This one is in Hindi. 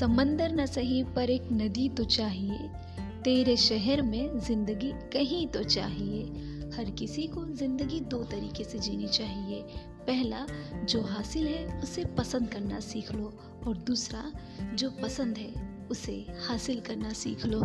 समंदर न सही, पर एक नदी तो चाहिए। तेरे शहर में ज़िंदगी कहीं तो चाहिए। हर किसी को ज़िंदगी दो तरीके से जीनी चाहिए। पहला, जो हासिल है, उसे पसंद करना सीख लो, और दूसरा, जो पसंद है, उसे हासिल करना सीख लो।